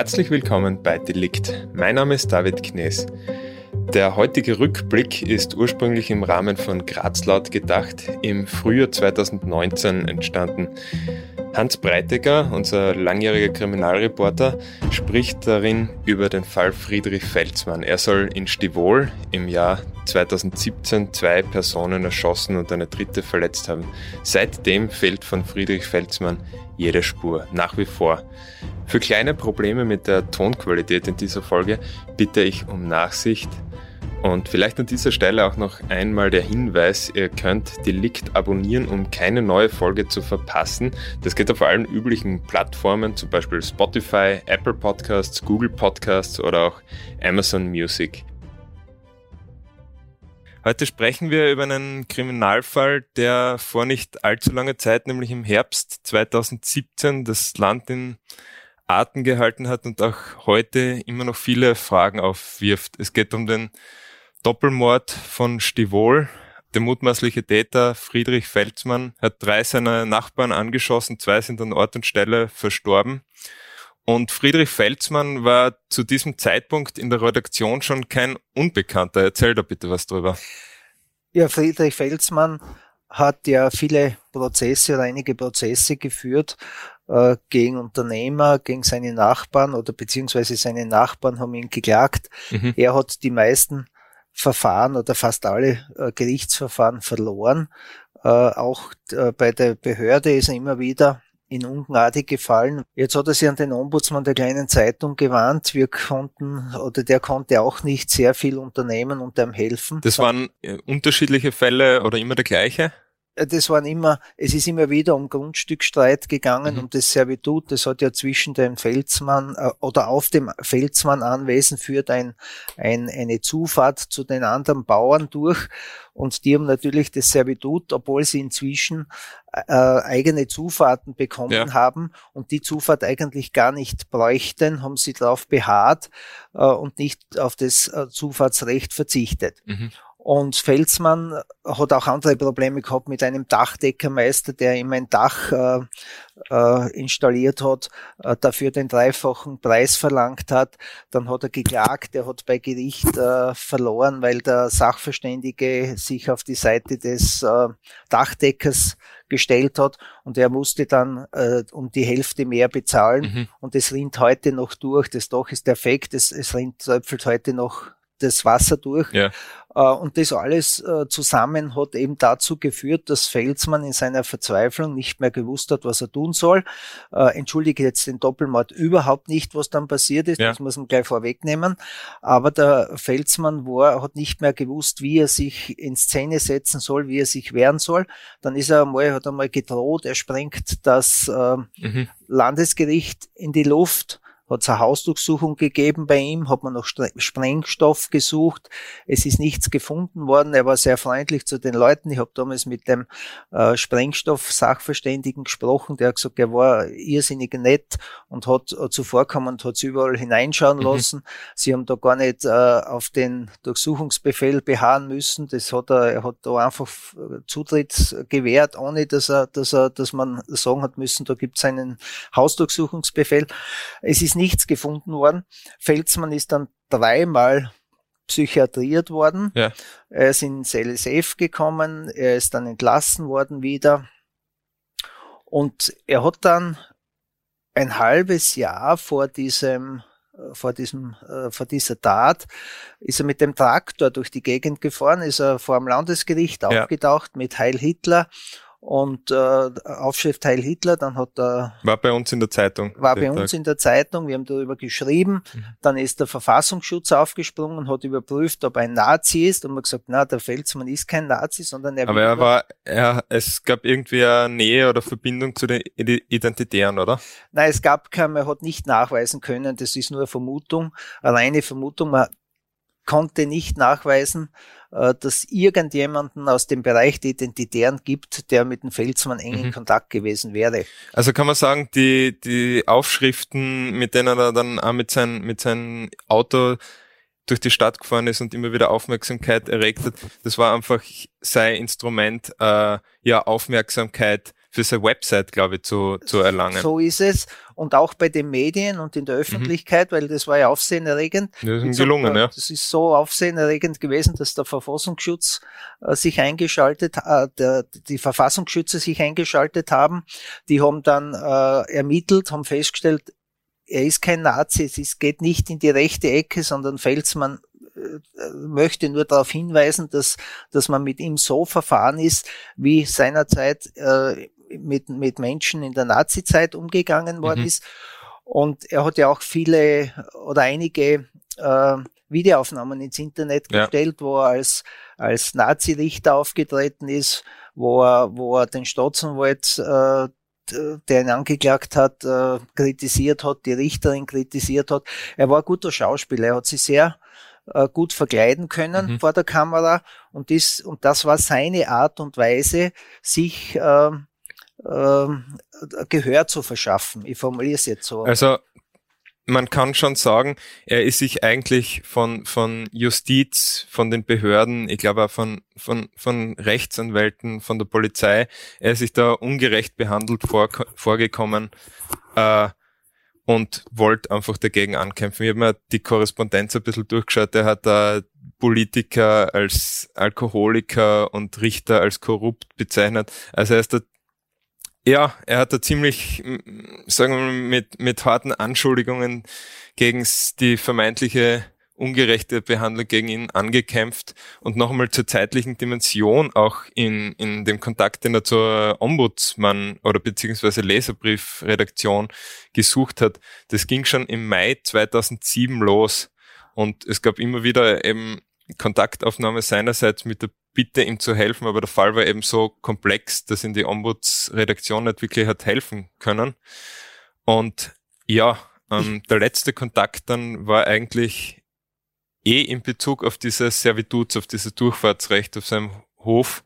Herzlich willkommen bei Delikt. Mein Name ist David Knees. Der heutige Rückblick ist ursprünglich im Rahmen von Grazlaut gedacht, im Frühjahr 2019 entstanden. Hans Breitegger, unser langjähriger Kriminalreporter, spricht darin über den Fall Friedrich Felsmann. Er soll in Stivol im Jahr 2017 zwei Personen erschossen und eine dritte verletzt haben. Seitdem fehlt von Friedrich Felsmann jede Spur, nach wie vor. Für kleine Probleme mit der Tonqualität in dieser Folge bitte ich um Nachsicht. Und vielleicht an dieser Stelle auch noch einmal der Hinweis, ihr könnt Delikt abonnieren, um keine neue Folge zu verpassen. Das geht auf allen üblichen Plattformen, zum Beispiel Spotify, Apple Podcasts, Google Podcasts oder auch Amazon Music. Heute sprechen wir über einen Kriminalfall, der vor nicht allzu langer Zeit, nämlich im Herbst 2017, das Land in Atem gehalten hat und auch heute immer noch viele Fragen aufwirft. Es geht um den Doppelmord von Stivol. Der mutmaßliche Täter Friedrich Felsmann hat drei seiner Nachbarn angeschossen, zwei sind an Ort und Stelle verstorben. Und Friedrich Felsmann war zu diesem Zeitpunkt in der Redaktion schon kein Unbekannter. Erzähl da bitte was drüber. Ja, Friedrich Felsmann hat ja viele Prozesse oder einige Prozesse geführt äh, gegen Unternehmer, gegen seine Nachbarn oder beziehungsweise seine Nachbarn haben ihn geklagt. Mhm. Er hat die meisten Verfahren oder fast alle äh, Gerichtsverfahren verloren. Äh, auch äh, bei der Behörde ist er immer wieder in Ungnade gefallen. Jetzt hat er sich an den Ombudsmann der kleinen Zeitung gewandt. Wir konnten, oder der konnte auch nicht sehr viel unternehmen und einem helfen. Das waren äh, unterschiedliche Fälle oder immer der gleiche? Äh, das waren immer, es ist immer wieder um Grundstückstreit gegangen, mhm. um das Servitut. Das hat ja zwischen dem Felsmann äh, oder auf dem Felsmann Anwesen führt ein, ein, eine Zufahrt zu den anderen Bauern durch. Und die haben natürlich das Servitut, obwohl sie inzwischen äh, eigene Zufahrten bekommen ja. haben und die Zufahrt eigentlich gar nicht bräuchten, haben sie darauf beharrt äh, und nicht auf das äh, Zufahrtsrecht verzichtet. Mhm. Und Felsmann hat auch andere Probleme gehabt mit einem Dachdeckermeister, der ihm ein Dach äh, äh, installiert hat, äh, dafür den dreifachen Preis verlangt hat. Dann hat er geklagt, er hat bei Gericht äh, verloren, weil der Sachverständige sich auf die Seite des äh, Dachdeckers gestellt hat und er musste dann äh, um die Hälfte mehr bezahlen mhm. und es rinnt heute noch durch. Das Dach ist defekt, es, es rinnt, tröpfelt heute noch das Wasser durch. Ja. Äh, und das alles äh, zusammen hat eben dazu geführt, dass Felsmann in seiner Verzweiflung nicht mehr gewusst hat, was er tun soll. Äh, entschuldige jetzt den Doppelmord überhaupt nicht, was dann passiert ist, ja. das muss man gleich vorwegnehmen. Aber der Felsmann war, hat nicht mehr gewusst, wie er sich in Szene setzen soll, wie er sich wehren soll. Dann ist er einmal, hat einmal gedroht, er sprengt das mhm. Landesgericht in die Luft hat es eine Hausdurchsuchung gegeben bei ihm, hat man noch Sprengstoff gesucht. Es ist nichts gefunden worden. Er war sehr freundlich zu den Leuten. Ich habe damals mit dem äh, Sprengstoff-Sachverständigen gesprochen. Der hat gesagt, er war irrsinnig nett und hat äh, zuvorkommen und hat überall hineinschauen mhm. lassen. Sie haben da gar nicht äh, auf den Durchsuchungsbefehl beharren müssen. Das hat er, er hat da einfach äh, Zutritt gewährt, ohne dass er, dass er, dass man sagen hat müssen, da gibt es einen Hausdurchsuchungsbefehl. Es ist nichts gefunden worden. Felsmann ist dann dreimal psychiatriert worden. Ja. Er ist ins LSF gekommen, er ist dann entlassen worden wieder. Und er hat dann ein halbes Jahr vor diesem äh, vor diesem äh, vor dieser Tat ist er mit dem Traktor durch die Gegend gefahren, ist er vor dem Landesgericht ja. aufgetaucht mit Heil Hitler und äh, Aufschrift Heil Hitler, dann hat er... War bei uns in der Zeitung. War bei uns Tag. in der Zeitung, wir haben darüber geschrieben, mhm. dann ist der Verfassungsschutz aufgesprungen, hat überprüft, ob er ein Nazi ist und man gesagt, na, der Felsmann ist kein Nazi, sondern er... Aber er war, er, es gab irgendwie eine Nähe oder Verbindung zu den Identitären, oder? Nein, es gab keine, er hat nicht nachweisen können, das ist nur eine Vermutung, eine reine Vermutung, man konnte nicht nachweisen, äh, dass irgendjemanden aus dem Bereich der Identitären gibt, der mit dem Felsmann eng in mhm. Kontakt gewesen wäre. Also kann man sagen, die, die Aufschriften, mit denen er dann auch mit, sein, mit seinem Auto durch die Stadt gefahren ist und immer wieder Aufmerksamkeit erregt hat, das war einfach sein Instrument, äh, ja, Aufmerksamkeit für seine Website, glaube ich, zu, zu erlangen. So ist es. Und auch bei den Medien und in der mhm. Öffentlichkeit, mhm. weil das war ja aufsehenerregend. Das ist gelungen, ja. Das ist so aufsehenerregend gewesen, dass der Verfassungsschutz äh, sich eingeschaltet, äh, der, die Verfassungsschützer sich eingeschaltet haben. Die haben dann äh, ermittelt, haben festgestellt, er ist kein Nazi, es geht nicht in die rechte Ecke, sondern Felsmann äh, möchte nur darauf hinweisen, dass, dass man mit ihm so verfahren ist, wie seinerzeit äh, mit, mit Menschen in der Nazi-Zeit umgegangen worden mhm. ist. Und er hat ja auch viele oder einige äh, Videoaufnahmen ins Internet ja. gestellt, wo er als, als Nazi-Richter aufgetreten ist, wo er, wo er den Staatsanwalt, äh, der ihn angeklagt hat, äh, kritisiert hat, die Richterin kritisiert hat. Er war ein guter Schauspieler, er hat sich sehr äh, gut verkleiden können mhm. vor der Kamera und, dies, und das war seine Art und Weise, sich äh, äh, Gehör zu verschaffen. Ich formuliere es jetzt so. Also man kann schon sagen, er ist sich eigentlich von, von Justiz, von den Behörden, ich glaube auch von, von, von Rechtsanwälten, von der Polizei, er ist sich da ungerecht behandelt vor, vorgekommen. Äh, und wollte einfach dagegen ankämpfen. Ich habe mir die Korrespondenz ein bisschen durchgeschaut. Er hat da Politiker als Alkoholiker und Richter als korrupt bezeichnet. Also er ist da, ja, er hat da ziemlich, sagen wir mal, mit, mit harten Anschuldigungen gegen die vermeintliche ungerechte Behandlung gegen ihn angekämpft und noch einmal zur zeitlichen Dimension auch in, in dem Kontakt, den er zur Ombudsmann oder beziehungsweise Leserbriefredaktion gesucht hat. Das ging schon im Mai 2007 los und es gab immer wieder eben Kontaktaufnahme seinerseits mit der Bitte, ihm zu helfen, aber der Fall war eben so komplex, dass ihn die Ombudsredaktion nicht wirklich hat helfen können. Und ja, ähm, der letzte Kontakt dann war eigentlich eh in Bezug auf dieses Servituts, auf dieses Durchfahrtsrecht auf seinem Hof,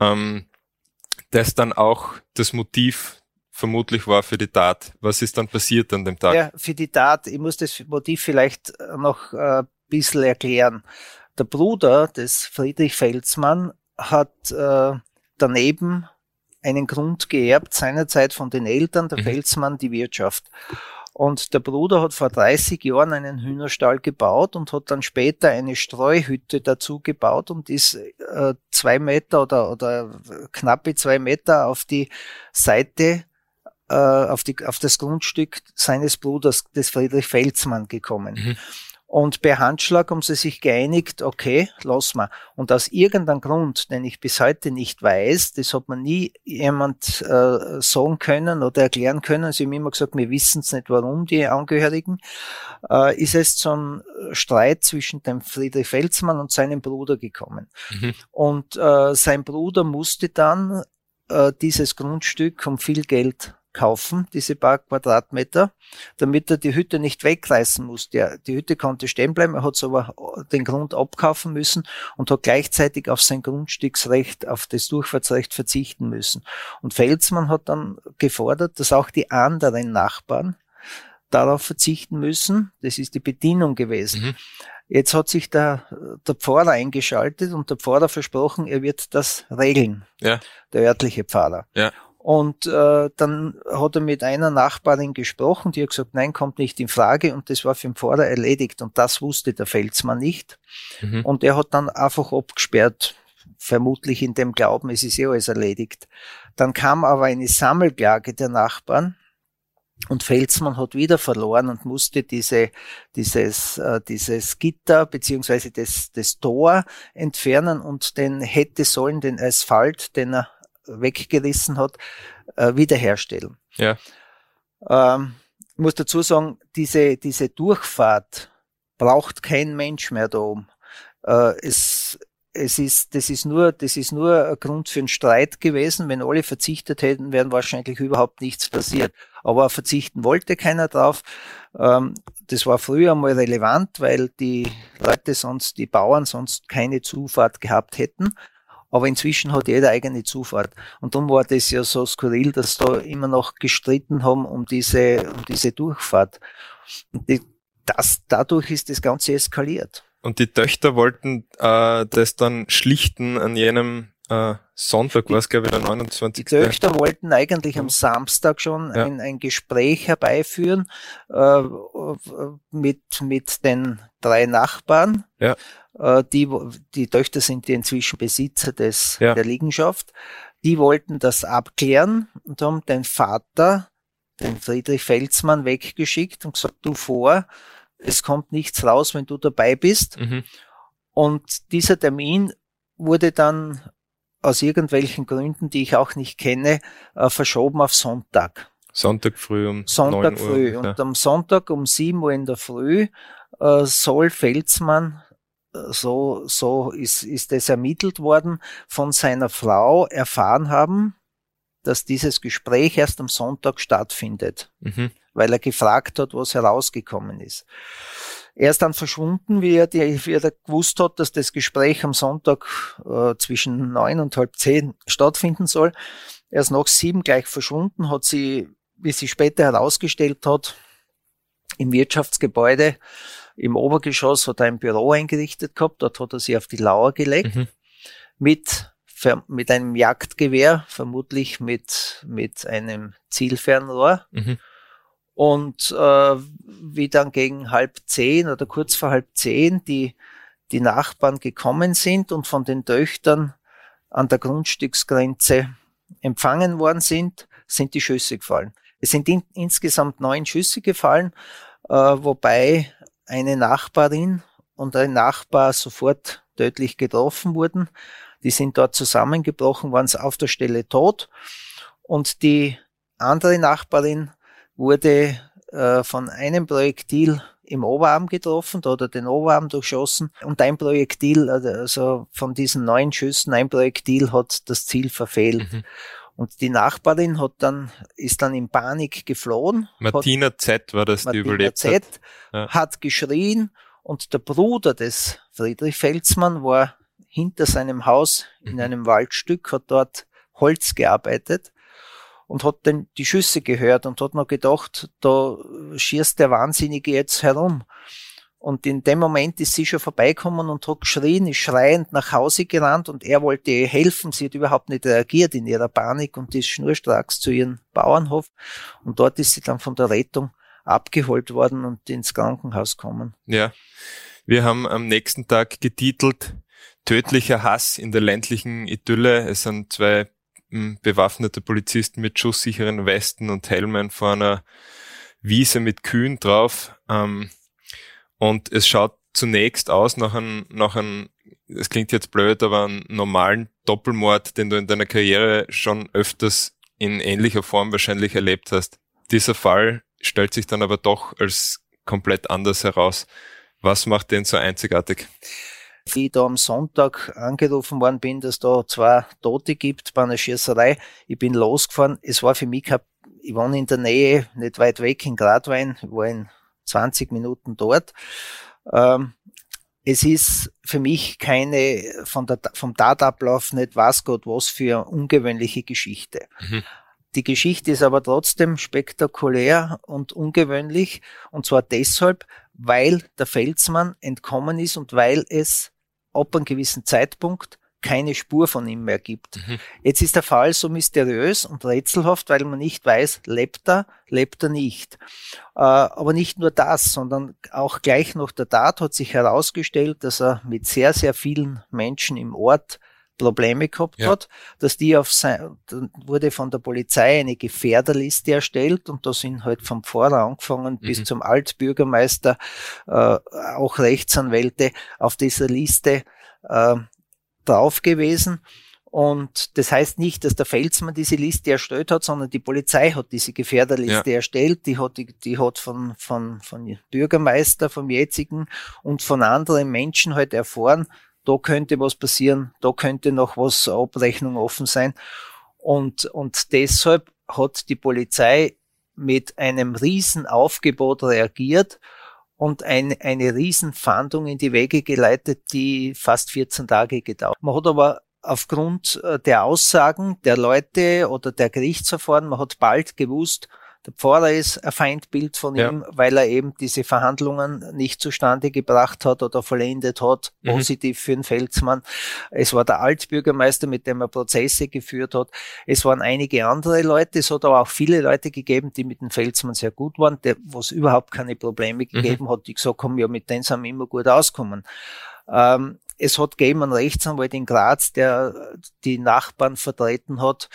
ähm, das dann auch das Motiv vermutlich war für die Tat. Was ist dann passiert an dem Tag? Ja, für die Tat, ich muss das Motiv vielleicht noch äh, ein bisschen erklären. Der Bruder des Friedrich Felsmann hat äh, daneben einen Grund geerbt, seinerzeit von den Eltern, der mhm. Felsmann die Wirtschaft. Und der Bruder hat vor 30 Jahren einen Hühnerstall gebaut und hat dann später eine Streuhütte dazu gebaut und ist äh, zwei Meter oder, oder knappe zwei Meter auf die Seite äh, auf, die, auf das Grundstück seines Bruders, des Friedrich Felsmann, gekommen. Mhm. Und per Handschlag haben sie sich geeinigt, okay, lass mal. Und aus irgendeinem Grund, den ich bis heute nicht weiß, das hat man nie jemand äh, sagen können oder erklären können, sie haben immer gesagt, wir wissen es nicht warum, die Angehörigen, äh, ist es zum Streit zwischen dem Friedrich Felsmann und seinem Bruder gekommen. Mhm. Und äh, sein Bruder musste dann äh, dieses Grundstück um viel Geld kaufen, diese paar Quadratmeter, damit er die Hütte nicht wegreißen musste. Die Hütte konnte stehen bleiben, er hat aber den Grund abkaufen müssen und hat gleichzeitig auf sein Grundstücksrecht, auf das Durchfahrtsrecht verzichten müssen. Und Felsmann hat dann gefordert, dass auch die anderen Nachbarn darauf verzichten müssen. Das ist die Bedienung gewesen. Mhm. Jetzt hat sich der, der Pfarrer eingeschaltet und der Pfarrer versprochen, er wird das regeln. Ja. Der örtliche Pfarrer. Ja. Und äh, dann hat er mit einer Nachbarin gesprochen, die hat gesagt, nein, kommt nicht in Frage. Und das war für den Pfarrer erledigt. Und das wusste der Felsmann nicht. Mhm. Und er hat dann einfach abgesperrt, vermutlich in dem Glauben, es ist eh alles erledigt. Dann kam aber eine Sammelklage der Nachbarn. Und Felsmann hat wieder verloren und musste diese, dieses, äh, dieses Gitter beziehungsweise das, das Tor entfernen und den hätte sollen den Asphalt, den er weggerissen hat, äh, wiederherstellen. Ja. Ähm, ich muss dazu sagen, diese, diese Durchfahrt braucht kein Mensch mehr da oben. Äh, es, es ist, das ist nur, das ist nur ein Grund für einen Streit gewesen. Wenn alle verzichtet hätten, wären wahrscheinlich überhaupt nichts passiert. Aber verzichten wollte keiner drauf. Ähm, das war früher mal relevant, weil die Leute sonst, die Bauern sonst keine Zufahrt gehabt hätten. Aber inzwischen hat jeder eigene Zufahrt. Und darum war das ja so skurril, dass da immer noch gestritten haben um diese, um diese Durchfahrt. Und die, das, dadurch ist das Ganze eskaliert. Und die Töchter wollten äh, das dann schlichten an jenem äh, Sonntag war es, glaube ich, der 29. Die Töchter wollten eigentlich am Samstag schon ja. ein, ein Gespräch herbeiführen äh, mit, mit den drei Nachbarn. Ja. Äh, die, die Töchter sind die inzwischen Besitzer des, ja. der Liegenschaft. Die wollten das abklären und haben den Vater, den Friedrich Felsmann, weggeschickt und gesagt, du vor, es kommt nichts raus, wenn du dabei bist. Mhm. Und dieser Termin wurde dann aus irgendwelchen Gründen, die ich auch nicht kenne, äh, verschoben auf Sonntag. Sonntag früh um Sonntag 9 Uhr. früh. Und am Sonntag um 7 Uhr in der Früh äh, soll Felsmann, äh, so, so ist, ist es ermittelt worden, von seiner Frau erfahren haben, dass dieses Gespräch erst am Sonntag stattfindet, mhm. weil er gefragt hat, was herausgekommen ist. Er ist dann verschwunden, wie er, die, wie er gewusst hat, dass das Gespräch am Sonntag äh, zwischen neun und halb zehn stattfinden soll. Er ist nach sieben gleich verschwunden, hat sie, wie sie später herausgestellt hat, im Wirtschaftsgebäude im Obergeschoss hat er ein Büro eingerichtet gehabt, dort hat er sie auf die Lauer gelegt, mhm. mit, mit einem Jagdgewehr, vermutlich mit, mit einem Zielfernrohr. Mhm. Und äh, wie dann gegen halb zehn oder kurz vor halb zehn die, die Nachbarn gekommen sind und von den Töchtern an der Grundstücksgrenze empfangen worden sind, sind die Schüsse gefallen. Es sind in, insgesamt neun Schüsse gefallen, äh, wobei eine Nachbarin und ein Nachbar sofort tödlich getroffen wurden. Die sind dort zusammengebrochen, waren auf der Stelle tot. Und die andere Nachbarin wurde äh, von einem Projektil im Oberarm getroffen, da hat er den Oberarm durchschossen und ein Projektil, also von diesen neun Schüssen, ein Projektil hat das Ziel verfehlt. Mhm. Und die Nachbarin hat dann, ist dann in Panik geflohen. Martina hat, Z war das, Martina die überlebt Z hat. Ja. hat geschrien und der Bruder des Friedrich Felsmann war hinter seinem Haus in mhm. einem Waldstück, hat dort Holz gearbeitet und hat dann die Schüsse gehört und hat noch gedacht, da schießt der Wahnsinnige jetzt herum. Und in dem Moment ist sie schon vorbeikommen und hat geschrien, ist schreiend nach Hause gerannt und er wollte ihr helfen. Sie hat überhaupt nicht reagiert in ihrer Panik und ist schnurstracks zu ihrem Bauernhof. Und dort ist sie dann von der Rettung abgeholt worden und ins Krankenhaus gekommen. Ja. Wir haben am nächsten Tag getitelt Tödlicher Hass in der ländlichen Idylle. Es sind zwei bewaffnete Polizisten mit schusssicheren Westen und Helmen vor einer Wiese mit Kühen drauf. Ähm, und es schaut zunächst aus nach einem, nach einem, es klingt jetzt blöd, aber einen normalen Doppelmord, den du in deiner Karriere schon öfters in ähnlicher Form wahrscheinlich erlebt hast. Dieser Fall stellt sich dann aber doch als komplett anders heraus. Was macht den so einzigartig? Wie ich da am Sonntag angerufen worden bin, dass da zwei Tote gibt bei einer Schießerei. Ich bin losgefahren. Es war für mich kein, ich wohne in der Nähe, nicht weit weg in Gradwein, ich war in 20 Minuten dort. Ähm, es ist für mich keine von der, vom Tatablauf nicht was Gott was für ungewöhnliche Geschichte. Mhm. Die Geschichte ist aber trotzdem spektakulär und ungewöhnlich und zwar deshalb, weil der Felsmann entkommen ist und weil es ab einem gewissen Zeitpunkt keine Spur von ihm mehr gibt. Mhm. Jetzt ist der Fall so mysteriös und rätselhaft, weil man nicht weiß, lebt er, lebt er nicht. Äh, aber nicht nur das, sondern auch gleich nach der Tat hat sich herausgestellt, dass er mit sehr, sehr vielen Menschen im Ort Probleme gehabt ja. hat, dass die auf sein, dann wurde von der Polizei eine Gefährderliste erstellt und da sind halt vom Pfarrer angefangen mhm. bis zum Altbürgermeister, äh, auch Rechtsanwälte auf dieser Liste äh, drauf gewesen. Und das heißt nicht, dass der Felsmann diese Liste erstellt hat, sondern die Polizei hat diese Gefährderliste ja. erstellt. Die hat, die, die hat von, von, von Bürgermeister, vom jetzigen und von anderen Menschen halt erfahren, da könnte was passieren, da könnte noch was Abrechnung offen sein. Und, und deshalb hat die Polizei mit einem Riesenaufgebot reagiert und ein, eine Riesenfahndung in die Wege geleitet, die fast 14 Tage gedauert. Man hat aber aufgrund äh, der Aussagen der Leute oder der Gerichtsverfahren, man hat bald gewusst, Der Pfarrer ist ein Feindbild von ja. ihm, weil er eben diese Verhandlungen nicht zustande gebracht hat oder vollendet hat, mhm. positiv für den Felsmann. Es war der Altbürgermeister, mit dem er Prozesse geführt hat. Es waren einige andere Leute. Es hat aber auch viele Leute gegeben, die mit dem Felsmann sehr gut waren, wo es überhaupt keine Probleme mhm. gegeben mhm. hat, die gesagt haben, ja, mit denen sind wir immer gut auskommen. Ähm, es hat gegeben einen Rechtsanwalt in Graz, der die Nachbarn vertreten hat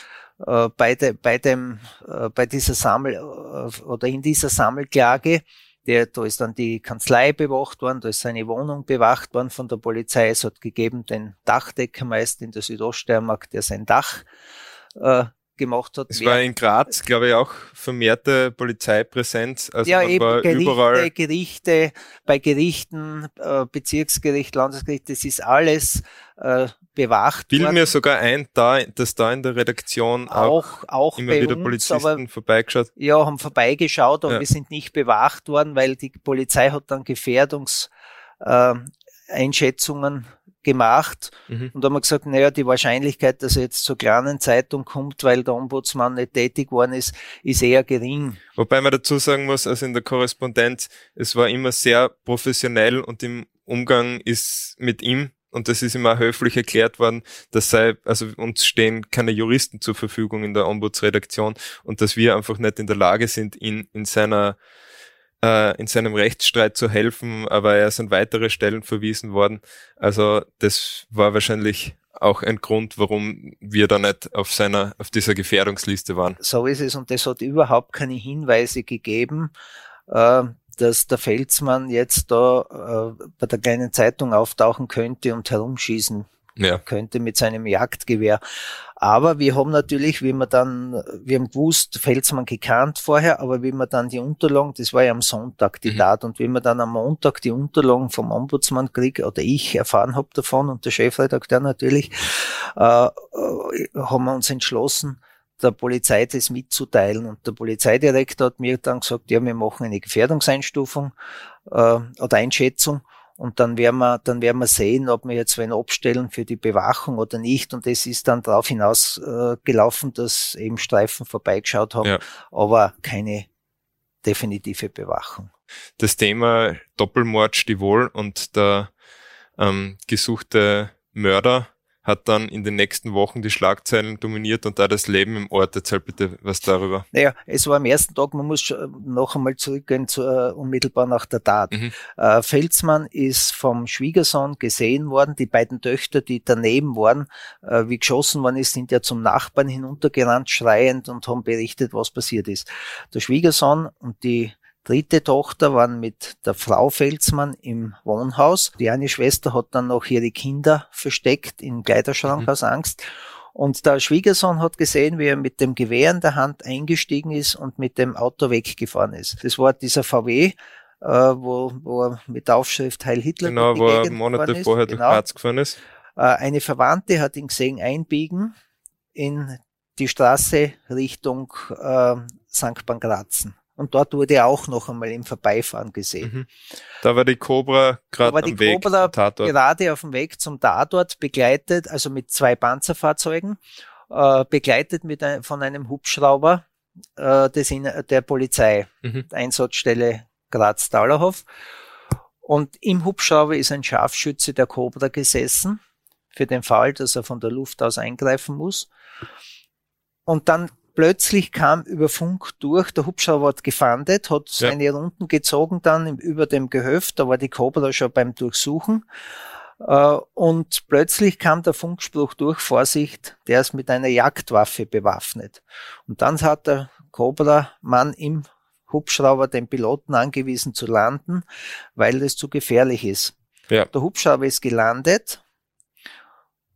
äh, bei, de, bei dem äh, bei dieser Sammel äh, oder in dieser Sammelklage. Der, da ist dann die Kanzlei bewacht worden, da ist seine Wohnung bewacht worden von der Polizei. Es hat gegeben den Dachdeckermeister in der Südoststeiermark, der sein Dach äh, gemacht hat. Es war in Graz, glaube ich, auch vermehrte Polizeipräsenz. Also ja, eben Gerichte, überall Gerichte, bei Gerichten, äh, Bezirksgericht, Landesgericht, das ist alles äh, bewacht Bild mir sogar ein, da, dass da in der Redaktion auch, auch, auch immer wieder uns, Polizisten aber, vorbeigeschaut. Ja, haben vorbeigeschaut, aber ja. wir sind nicht bewacht worden, weil die Polizei hat dann Gefährdungs äh, gemacht mhm. und haben wir gesagt, naja, die Wahrscheinlichkeit, dass er jetzt zur kleinen Zeitung kommt, weil der Ombudsmann nicht tätig worden ist, ist eher gering. Wobei man dazu sagen muss, also in der Korrespondenz, es war immer sehr professionell und im Umgang ist mit ihm und das ist immer höflich erklärt worden, dass sei, also uns stehen keine Juristen zur Verfügung in der Ombudsredaktion und dass wir einfach nicht in der Lage sind, ihn in seiner in seinem Rechtsstreit zu helfen, aber er ist an weitere Stellen verwiesen worden. Also das war wahrscheinlich auch ein Grund, warum wir da nicht auf seiner, auf dieser Gefährdungsliste waren. So ist es und es hat überhaupt keine Hinweise gegeben, äh, dass der Felsmann jetzt da äh, bei der kleinen Zeitung auftauchen könnte und herumschießen ja. könnte mit seinem Jagdgewehr. Aber wir haben natürlich, wie wir dann, wir haben gewusst, Felsmann gekannt vorher, aber wie wir dann die Unterlagen, das war ja am Sonntag die mhm. Tat, und wie wir dann am Montag die Unterlagen vom Ombudsmann krieg oder ich erfahren habe davon und der Chefredakteur natürlich, äh, äh, haben wir uns entschlossen, der Polizei das mitzuteilen. Und der Polizeidirektor hat mir dann gesagt, ja, wir machen eine Gefährdungseinstufung äh, oder Einschätzung und dann werden wir, dann werden wir sehen, ob wir jetzt wen abstellen für die Bewachung oder nicht. Und es ist dann darauf hinaus äh, gelaufen, dass eben Streifen vorbeigeschaut haben, ja. aber keine definitive Bewachung. Das Thema Doppelmord Stivol und der ähm, gesuchte Mörder hat dann in den nächsten Wochen die Schlagzeilen dominiert und da das Leben im Ort. Erzähl bitte was darüber. Naja, es war am ersten Tag, man muss noch einmal zurückgehen, zu, uh, unmittelbar nach der Tat. Mhm. Uh, Felsmann ist vom Schwiegersohn gesehen worden. Die beiden Töchter, die daneben waren, uh, wie geschossen worden ist, sind ja zum Nachbarn hinuntergerannt, schreiend und haben berichtet, was passiert ist. Der Schwiegersohn und die dritte Tochter waren mit der Frau Felsmann im Wohnhaus. Die eine Schwester hat dann noch ihre Kinder versteckt im Kleiderschrank mhm. aus Angst. Und der Schwiegersohn hat gesehen, wie er mit dem Gewehr in der Hand eingestiegen ist und mit dem Auto weggefahren ist. Das war dieser VW, äh, wo, wo er mit Aufschrift Heil Hitler Genau, wo er Monate vorher genau. durch Graz gefahren ist. Äh, eine Verwandte hat ihn gesehen einbiegen in die Straße Richtung äh, St. Pankrazien. Und dort wurde er auch noch einmal im Vorbeifahren gesehen. Mhm. Da war die Cobra gerade am die Weg Cobra gerade auf dem Weg zum Tatort begleitet, also mit zwei Panzerfahrzeugen, äh, begleitet mit ein, von einem Hubschrauber äh, des der Polizei, mhm. Einsatzstelle Graz-Taulerhof. Und im Hubschrauber ist ein Scharfschütze der Cobra gesessen, für den Fall, dass er von der Luft aus eingreifen muss. Und dann plötzlich kam über Funk durch, der Hubschrauber hat gefandet, hat ja. seine Runden gezogen dann über dem Gehöft, da war die Cobra schon beim Durchsuchen. Äh, und plötzlich kam der Funkspruch durch, Vorsicht, der ist mit einer Jagdwaffe bewaffnet. Und dann hat der Cobra-Mann im Hubschrauber den Piloten angewiesen zu landen, weil es zu gefährlich ist. Ja. Der Hubschrauber ist gelandet,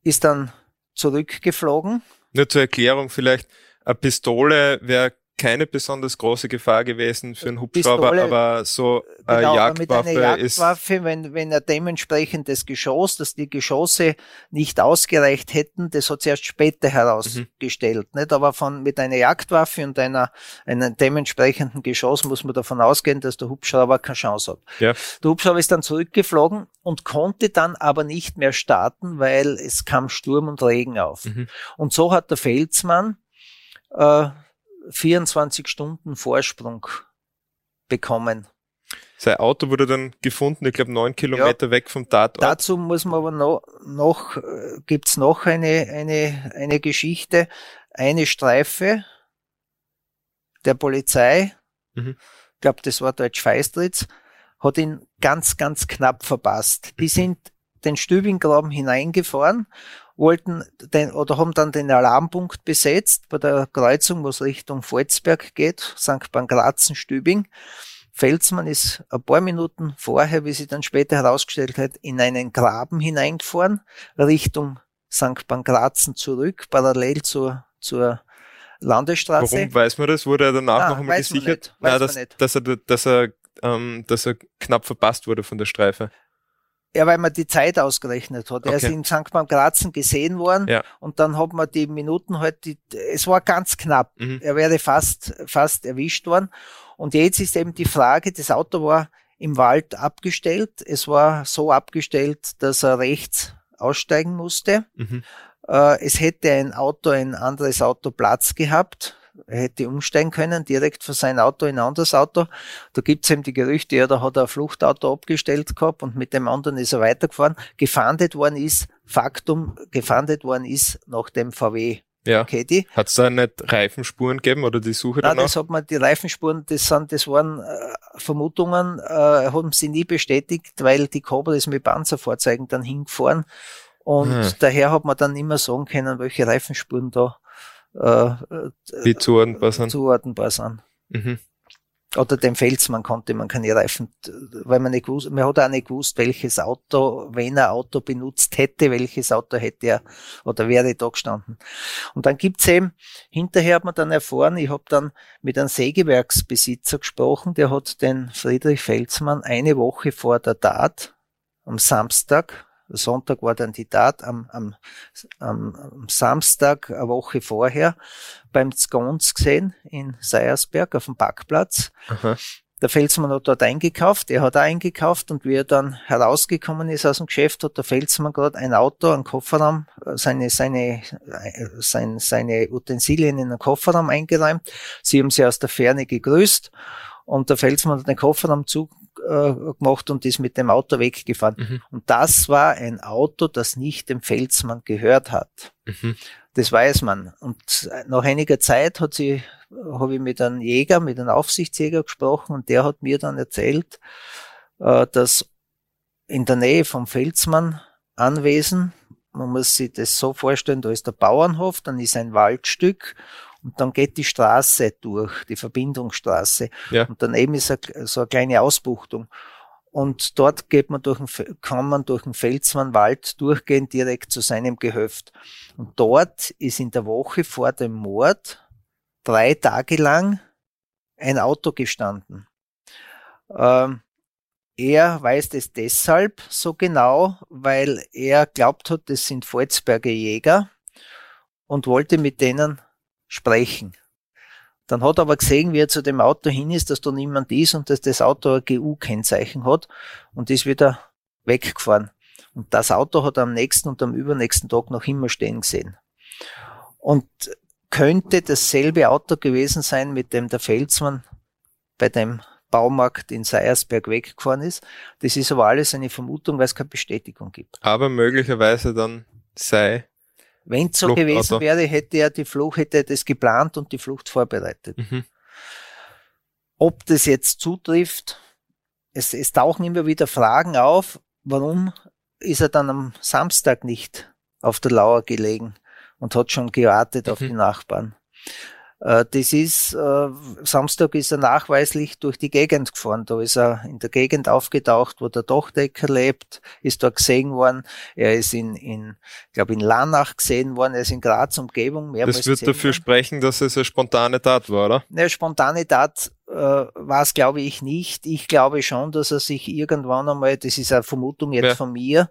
ist dann zurückgeflogen. Nur zur Erklärung vielleicht, eine Pistole wäre keine besonders große Gefahr gewesen für einen Hubschrauber, Pistole, aber so eine genau, Jagdwaffe, mit einer Jagdwaffe ist wenn, wenn er dementsprechend das Geschoss, dass die Geschosse nicht ausgereicht hätten, das hat sich erst später herausgestellt. Mhm. Nicht? Aber von, mit einer Jagdwaffe und einer, einem dementsprechenden Geschoss muss man davon ausgehen, dass der Hubschrauber keine Chance hat. Ja. Der Hubschrauber ist dann zurückgeflogen und konnte dann aber nicht mehr starten, weil es kam Sturm und Regen auf. Mhm. Und so hat der Felsmann äh, 24 Stunden Vorsprung bekommen. Sein Auto wurde dann gefunden, ich glaube neun Kilometer ja, weg vom Tatort. Dazu muss man aber noch, noch äh, gibt's noch eine, eine, eine Geschichte. Eine Streife der Polizei, mhm. ich glaube, das war Deutsch Feistritz, hat ihn ganz, ganz knapp verpasst. Die sind den Stübinggraben hineingefahren, wollten den, oder haben dann den Alarmpunkt besetzt bei der Kreuzung, wo es Richtung Volzberg geht, St. Pankrazen, Stübing. Felsmann ist ein paar Minuten vorher, wie sie dann später herausgestellt hat, in einen Graben hineingefahren, Richtung St. Pankrazen zurück, parallel zur, zur Landesstraße. Warum weiß man das? Wurde er danach ah, noch einmal gesichert? Nein, dass, dass, er, dass, er, ähm, dass er knapp verpasst wurde von der Streife. Ja, weil man die Zeit ausgerechnet hat. Okay. Er ist in St. Grazen gesehen worden ja. und dann hat man die Minuten halt, die, es war ganz knapp. Mhm. Er wäre fast, fast erwischt worden. Und jetzt ist eben die Frage, das Auto war im Wald abgestellt. Es war so abgestellt, dass er rechts aussteigen musste. Mhm. Äh, es hätte ein Auto, ein anderes Auto Platz gehabt. Er hätte umsteigen können, direkt von sein Auto in ein anderes Auto. Da gibt's eben die Gerüchte, ja, da hat er ein Fluchtauto abgestellt gehabt und mit dem anderen ist er weitergefahren. Gefahndet worden ist, Faktum, gefahndet worden ist nach dem VW ja. Caddy. Hat es da nicht Reifenspuren gegeben oder die Suche danach? Nein, das hat man, die Reifenspuren, das sind, das waren äh, Vermutungen, äh, haben sie nie bestätigt, weil die Cobra ist mit Panzerfahrzeugen dann hingefahren und hm. daher hat man dann immer sagen können, welche Reifenspuren da äh, Wie zuordnenbar sind. Zuordnenbar sind. Mhm. Oder dem Felsmann konnte man keine Reifen, weil man nicht gewusst, man hat auch nicht gewusst, welches Auto, wenn er Auto benutzt hätte, welches Auto hätte er oder wäre da gestanden. Und dann gibt's eben, hinterher hat man dann erfahren, ich habe dann mit einem Sägewerksbesitzer gesprochen, der hat den Friedrich Felsmann eine Woche vor der Tat, am Samstag, Sonntag war dann die Tat am, am, am Samstag, eine Woche vorher, beim Zgons gesehen in Seiersberg auf dem Parkplatz. Aha. Der Felsmann hat dort eingekauft, er hat auch eingekauft und wie er dann herausgekommen ist aus dem Geschäft, hat der Felsmann gerade ein Auto, einen Kofferraum, seine, seine, seine, seine Utensilien in den Kofferraum eingeräumt. Sie haben sie aus der Ferne gegrüßt und der Felsmann hat den Kofferraum zu, äh, gemacht und ist mit dem Auto weggefahren. Mhm. Und das war ein Auto, das nicht dem Felsmann gehört hat. Mhm. Das weiß man. Und nach einiger Zeit hat sie, habe ich mit einem Jäger, mit einem Aufsichtsjäger gesprochen und der hat mir dann erzählt, äh, dass in der Nähe vom Felsmann Anwesen, man muss sich das so vorstellen, da ist der Bauernhof, dann ist ein Waldstück und dann geht die Straße durch, die Verbindungsstraße. Ja. Und daneben ist so eine kleine Ausbuchtung. Und dort geht man durch den, kann man durch den Felsmannwald durchgehen, direkt zu seinem Gehöft. Und dort ist in der Woche vor dem Mord drei Tage lang ein Auto gestanden. Ähm, er weiß das deshalb so genau, weil er glaubt hat, das sind Volzberger Jäger und wollte mit denen sprechen. Dann hat er aber gesehen, wie er zu dem Auto hin ist, dass da niemand ist und dass das Auto ein GU-Kennzeichen hat und ist wieder weggefahren. Und das Auto hat am nächsten und am übernächsten Tag noch immer stehen gesehen. Und könnte dasselbe Auto gewesen sein, mit dem der Felsmann bei dem Baumarkt in Seiersberg weggefahren ist. Das ist aber alles eine Vermutung, weil es keine Bestätigung gibt. Aber möglicherweise dann sei wenn es so Flucht, gewesen wäre, hätte er die Flucht, hätte er das geplant und die Flucht vorbereitet. Mhm. Ob das jetzt zutrifft, es, es tauchen immer wieder Fragen auf, warum ist er dann am Samstag nicht auf der Lauer gelegen und hat schon gewartet mhm. auf die Nachbarn. Äh, das ist, äh, Samstag ist er nachweislich durch die Gegend gefahren. Da ist er in der Gegend aufgetaucht, wo der Dachdecker lebt, ist dort gesehen worden. Er ist in, in glaube in Lanach gesehen worden, er ist in Graz Umgebung. Das wird dafür worden. sprechen, dass es eine spontane Tat war, oder? Eine spontane Tat äh, war es, glaube ich, nicht. Ich glaube schon, dass er sich irgendwann einmal, das ist eine Vermutung jetzt ja. von mir,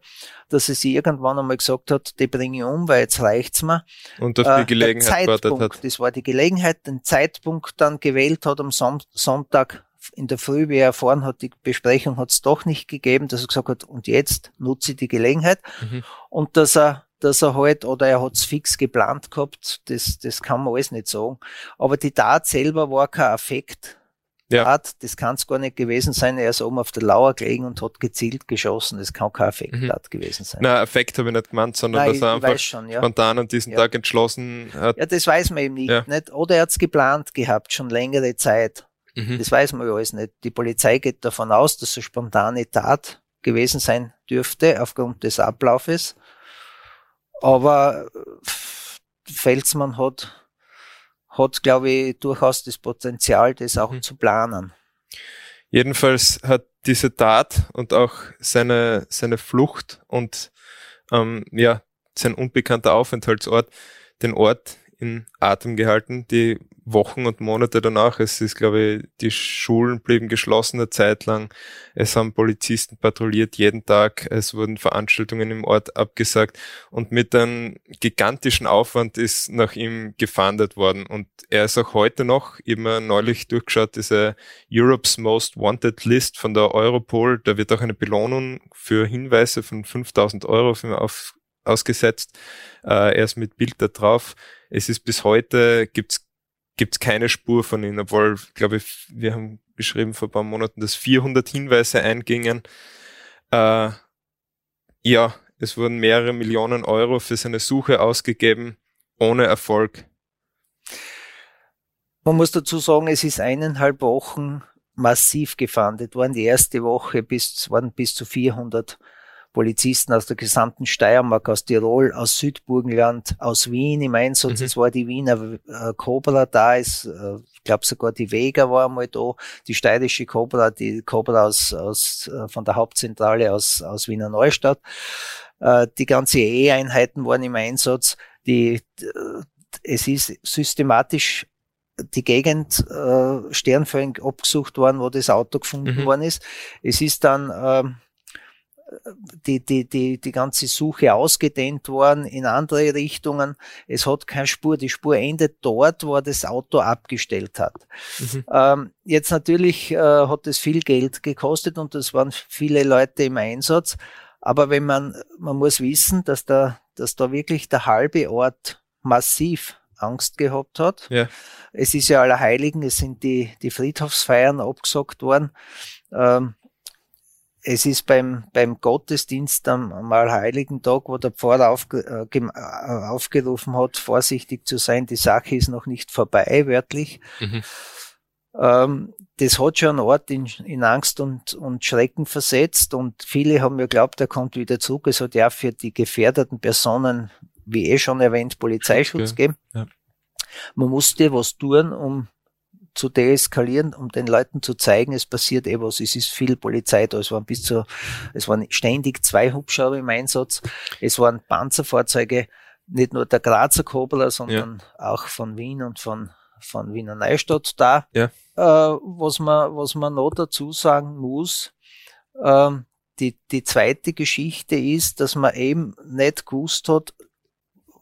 dass er sich irgendwann einmal gesagt hat, die bringe ich um, weil jetzt reicht's mir. Und auf die äh, Gelegenheit wartet hat. Das war die Gelegenheit, den Zeitpunkt dann gewählt hat am Sonntag in der Früh, wie er erfahren hat, die Besprechung hat es doch nicht gegeben, dass er gesagt hat, und jetzt nutze ich die Gelegenheit. Mhm. Und dass er dass er halt, oder er hat es fix geplant gehabt, das, das kann man alles nicht sagen. Aber die Tat selber war kein Affekt. Ja. Tat, das kann es gar nicht gewesen sein. Er ist oben auf der Lauer gelegen und hat gezielt geschossen. Das kann kein Affekt mhm. gewesen sein. Na, Affekt habe ich nicht gemeint, sondern Nein, dass er einfach schon, ja. spontan an diesem ja. Tag entschlossen hat. Ja, das weiß man eben nicht. Nicht? Oder er hat es geplant gehabt, schon längere Zeit. Mhm. Das weiß man ja alles nicht. Die Polizei geht davon aus, dass es eine spontane Tat gewesen sein dürfte aufgrund des Ablaufes. Aber Felsmann hat hat, glaube ich, durchaus das Potenzial, das auch mhm. zu planen. Jedenfalls hat diese Tat und auch seine, seine Flucht und ähm, ja, sein unbekannter Aufenthaltsort den Ort in Atem gehalten. Die Wochen und Monate danach. Es ist, glaube ich, die Schulen blieben geschlossen eine Zeit lang. Es haben Polizisten patrouilliert jeden Tag. Es wurden Veranstaltungen im Ort abgesagt. Und mit einem gigantischen Aufwand ist nach ihm gefahndet worden. Und er ist auch heute noch, immer neulich durchgeschaut, diese Europe's Most Wanted List von der Europol. Da wird auch eine Belohnung für Hinweise von 5000 Euro auf, ausgesetzt. Äh, er ist mit Bild da drauf. Es ist bis heute, gibt es keine Spur von ihnen, obwohl, glaube ich, wir haben geschrieben vor ein paar Monaten, dass 400 Hinweise eingingen. Äh, ja, es wurden mehrere Millionen Euro für seine Suche ausgegeben, ohne Erfolg. Man muss dazu sagen, es ist eineinhalb Wochen massiv gefahndet worden. Die erste Woche bis, waren bis zu 400 Polizisten aus der gesamten Steiermark, aus Tirol, aus Südburgenland, aus Wien im Einsatz. Mhm. Es war die Wiener äh, Cobra da, ist, äh, ich glaube sogar die Vega war einmal da, die steirische Cobra, die Cobra aus, aus äh, von der Hauptzentrale aus, aus Wiener Neustadt. Äh, die ganze E-Einheiten waren im Einsatz. Die, es ist systematisch die Gegend äh, sternförmig abgesucht worden, wo das Auto gefunden mhm. worden ist. Es ist dann äh, die, die, die, die ganze Suche ausgedehnt worden in andere Richtungen. Es hat keine Spur. Die Spur endet dort, wo er das Auto abgestellt hat. Mhm. Ähm, jetzt natürlich äh, hat es viel Geld gekostet und es waren viele Leute im Einsatz. Aber wenn man, man muss wissen, dass da, dass da wirklich der halbe Ort massiv Angst gehabt hat. Ja. Es ist ja Allerheiligen, es sind die, die Friedhofsfeiern abgesagt worden. Ähm, es ist beim, beim Gottesdienst am, am Allerheiligen Tag, wo der Pfarrer aufge, äh, äh, aufgerufen hat, vorsichtig zu sein, die Sache ist noch nicht vorbei, wörtlich. Mhm. Ähm, das hat schon einen Ort in, in Angst und, und Schrecken versetzt und viele haben mir geglaubt, er kommt wieder zurück. Es hat ja für die gefährdeten Personen, wie eh schon erwähnt, Polizeischutz okay. geben. Ja. Man musste was tun, um zu deeskalieren, um den Leuten zu zeigen, es passiert eh was, es ist viel Polizei da, es waren bis zu, es waren ständig zwei Hubschrauber im Einsatz, es waren Panzerfahrzeuge, nicht nur der Grazer Kobler, sondern ja. auch von Wien und von, von Wiener Neustadt da. Ja. Äh, was man, was man noch dazu sagen muss, ähm, die, die zweite Geschichte ist, dass man eben nicht gewusst hat,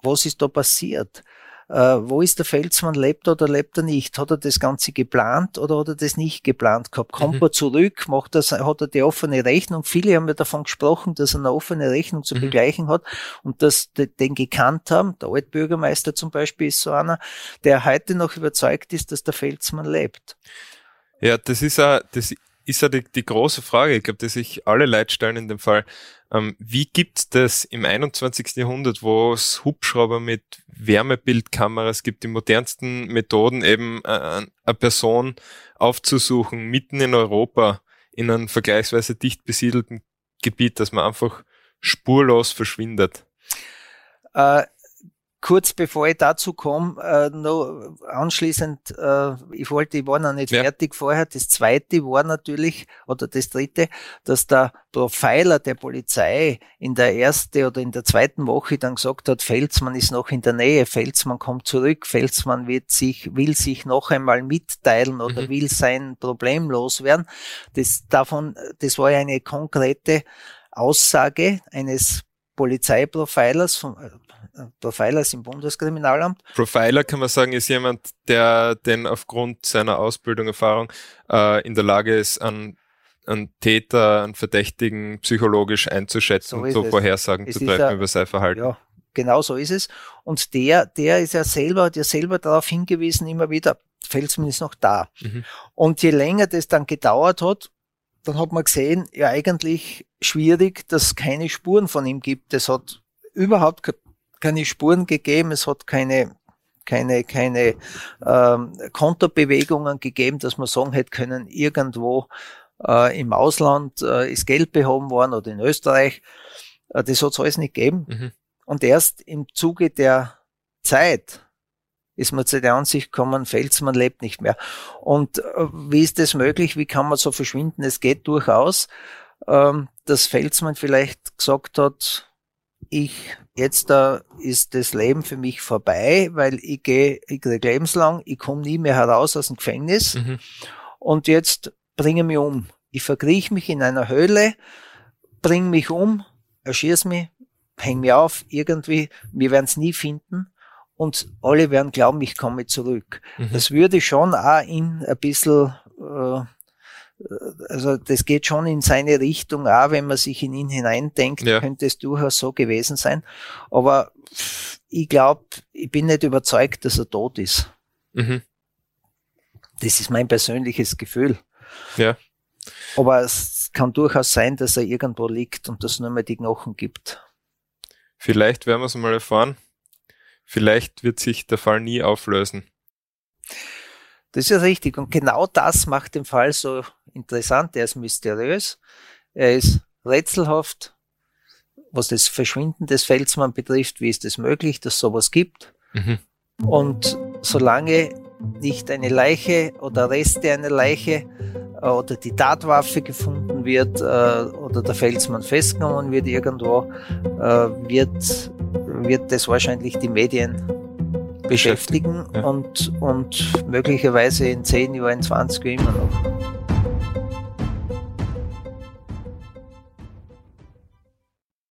was ist da passiert äh, wo ist der Felsmann, lebt er oder lebt er nicht? Hat er das Ganze geplant oder hat er das nicht geplant gehabt? Kommt mhm. er zurück? Macht er, hat er die offene Rechnung? Viele haben ja davon gesprochen, dass er eine offene Rechnung zu mhm. begleichen hat und dass die, den gekannt haben. Der Altbürgermeister zum Beispiel ist so einer, der heute noch überzeugt ist, dass der Felsmann lebt. Ja, das ist ja, das ist ja die, die große Frage, ich glaube, die sich alle Leute in dem Fall. Ähm, wie gibt das im 21. Jahrhundert, wo es Hubschrauber mit Wärmebildkameras gibt, die modernsten Methoden eben äh, eine Person aufzusuchen, mitten in Europa, in einem vergleichsweise dicht besiedelten Gebiet, dass man einfach spurlos verschwindet? Äh, kurz bevor ich dazu komme, äh, noch anschließend, äh, ich wollte, ich war noch nicht ja. fertig vorher. Das zweite war natürlich, oder das dritte, dass der Profiler der Polizei in der ersten oder in der zweiten Woche dann gesagt hat, Felsmann ist noch in der Nähe, Felsmann kommt zurück, Felsmann wird sich, will sich noch einmal mitteilen oder mhm. will sein Problem loswerden. Das davon, das war ja eine konkrete Aussage eines Polizeiprofilers, von, äh, Profilers im Bundeskriminalamt. Profiler kann man sagen, ist jemand, der denn aufgrund seiner Ausbildung, Erfahrung äh, in der Lage ist, an einen Täter, einen Verdächtigen psychologisch einzuschätzen so und so es. Vorhersagen es zu treffen ja, über sein Verhalten. Ja, genau so ist es. Und der, der ist ja selber, hat ja selber darauf hingewiesen, immer wieder, Felsmann ist noch da. Mhm. Und je länger das dann gedauert hat, dann hat man gesehen, ja eigentlich schwierig, dass es keine Spuren von ihm gibt. Es hat überhaupt keine Spuren gegeben, es hat keine keine, keine ähm, Kontobewegungen gegeben, dass man sagen hätte können, irgendwo äh, im Ausland äh, ist Geld behoben worden oder in Österreich. Äh, das hat es alles nicht gegeben. Mhm. Und erst im Zuge der Zeit ist man zu der Ansicht gekommen, Felsmann lebt nicht mehr. Und äh, wie ist das möglich? Wie kann man so verschwinden? Es geht durchaus, ähm, dass Felsmann vielleicht gesagt hat, ich, jetzt da ist das Leben für mich vorbei, weil ich gehe, ich kriege lebenslang, ich komme nie mehr heraus aus dem Gefängnis mhm. und jetzt bringe mich um. Ich verkrieche mich in einer Höhle, bringe mich um, erschieß mich, häng mich auf, irgendwie, wir werden es nie finden und alle werden glauben, ich komme zurück. Mhm. Das würde schon auch in ein bisschen äh, also das geht schon in seine Richtung, auch wenn man sich in ihn hineindenkt, ja. könnte es durchaus so gewesen sein. Aber ich glaube, ich bin nicht überzeugt, dass er tot ist. Mhm. Das ist mein persönliches Gefühl. Ja. Aber es kann durchaus sein, dass er irgendwo liegt und dass es nur mehr die Knochen gibt. Vielleicht werden wir es mal erfahren. Vielleicht wird sich der Fall nie auflösen. Das ist ja richtig. Und genau das macht den Fall so interessant. Er ist mysteriös. Er ist rätselhaft. Was das Verschwinden des Felsmann betrifft, wie ist es möglich, dass sowas gibt? Mhm. Und solange nicht eine Leiche oder Reste einer Leiche äh, oder die Tatwaffe gefunden wird äh, oder der Felsmann festgenommen wird irgendwo, äh, wird, wird das wahrscheinlich die Medien beschäftigen ja. und, und möglicherweise in 10 Jahren, 20 Jahren immer noch.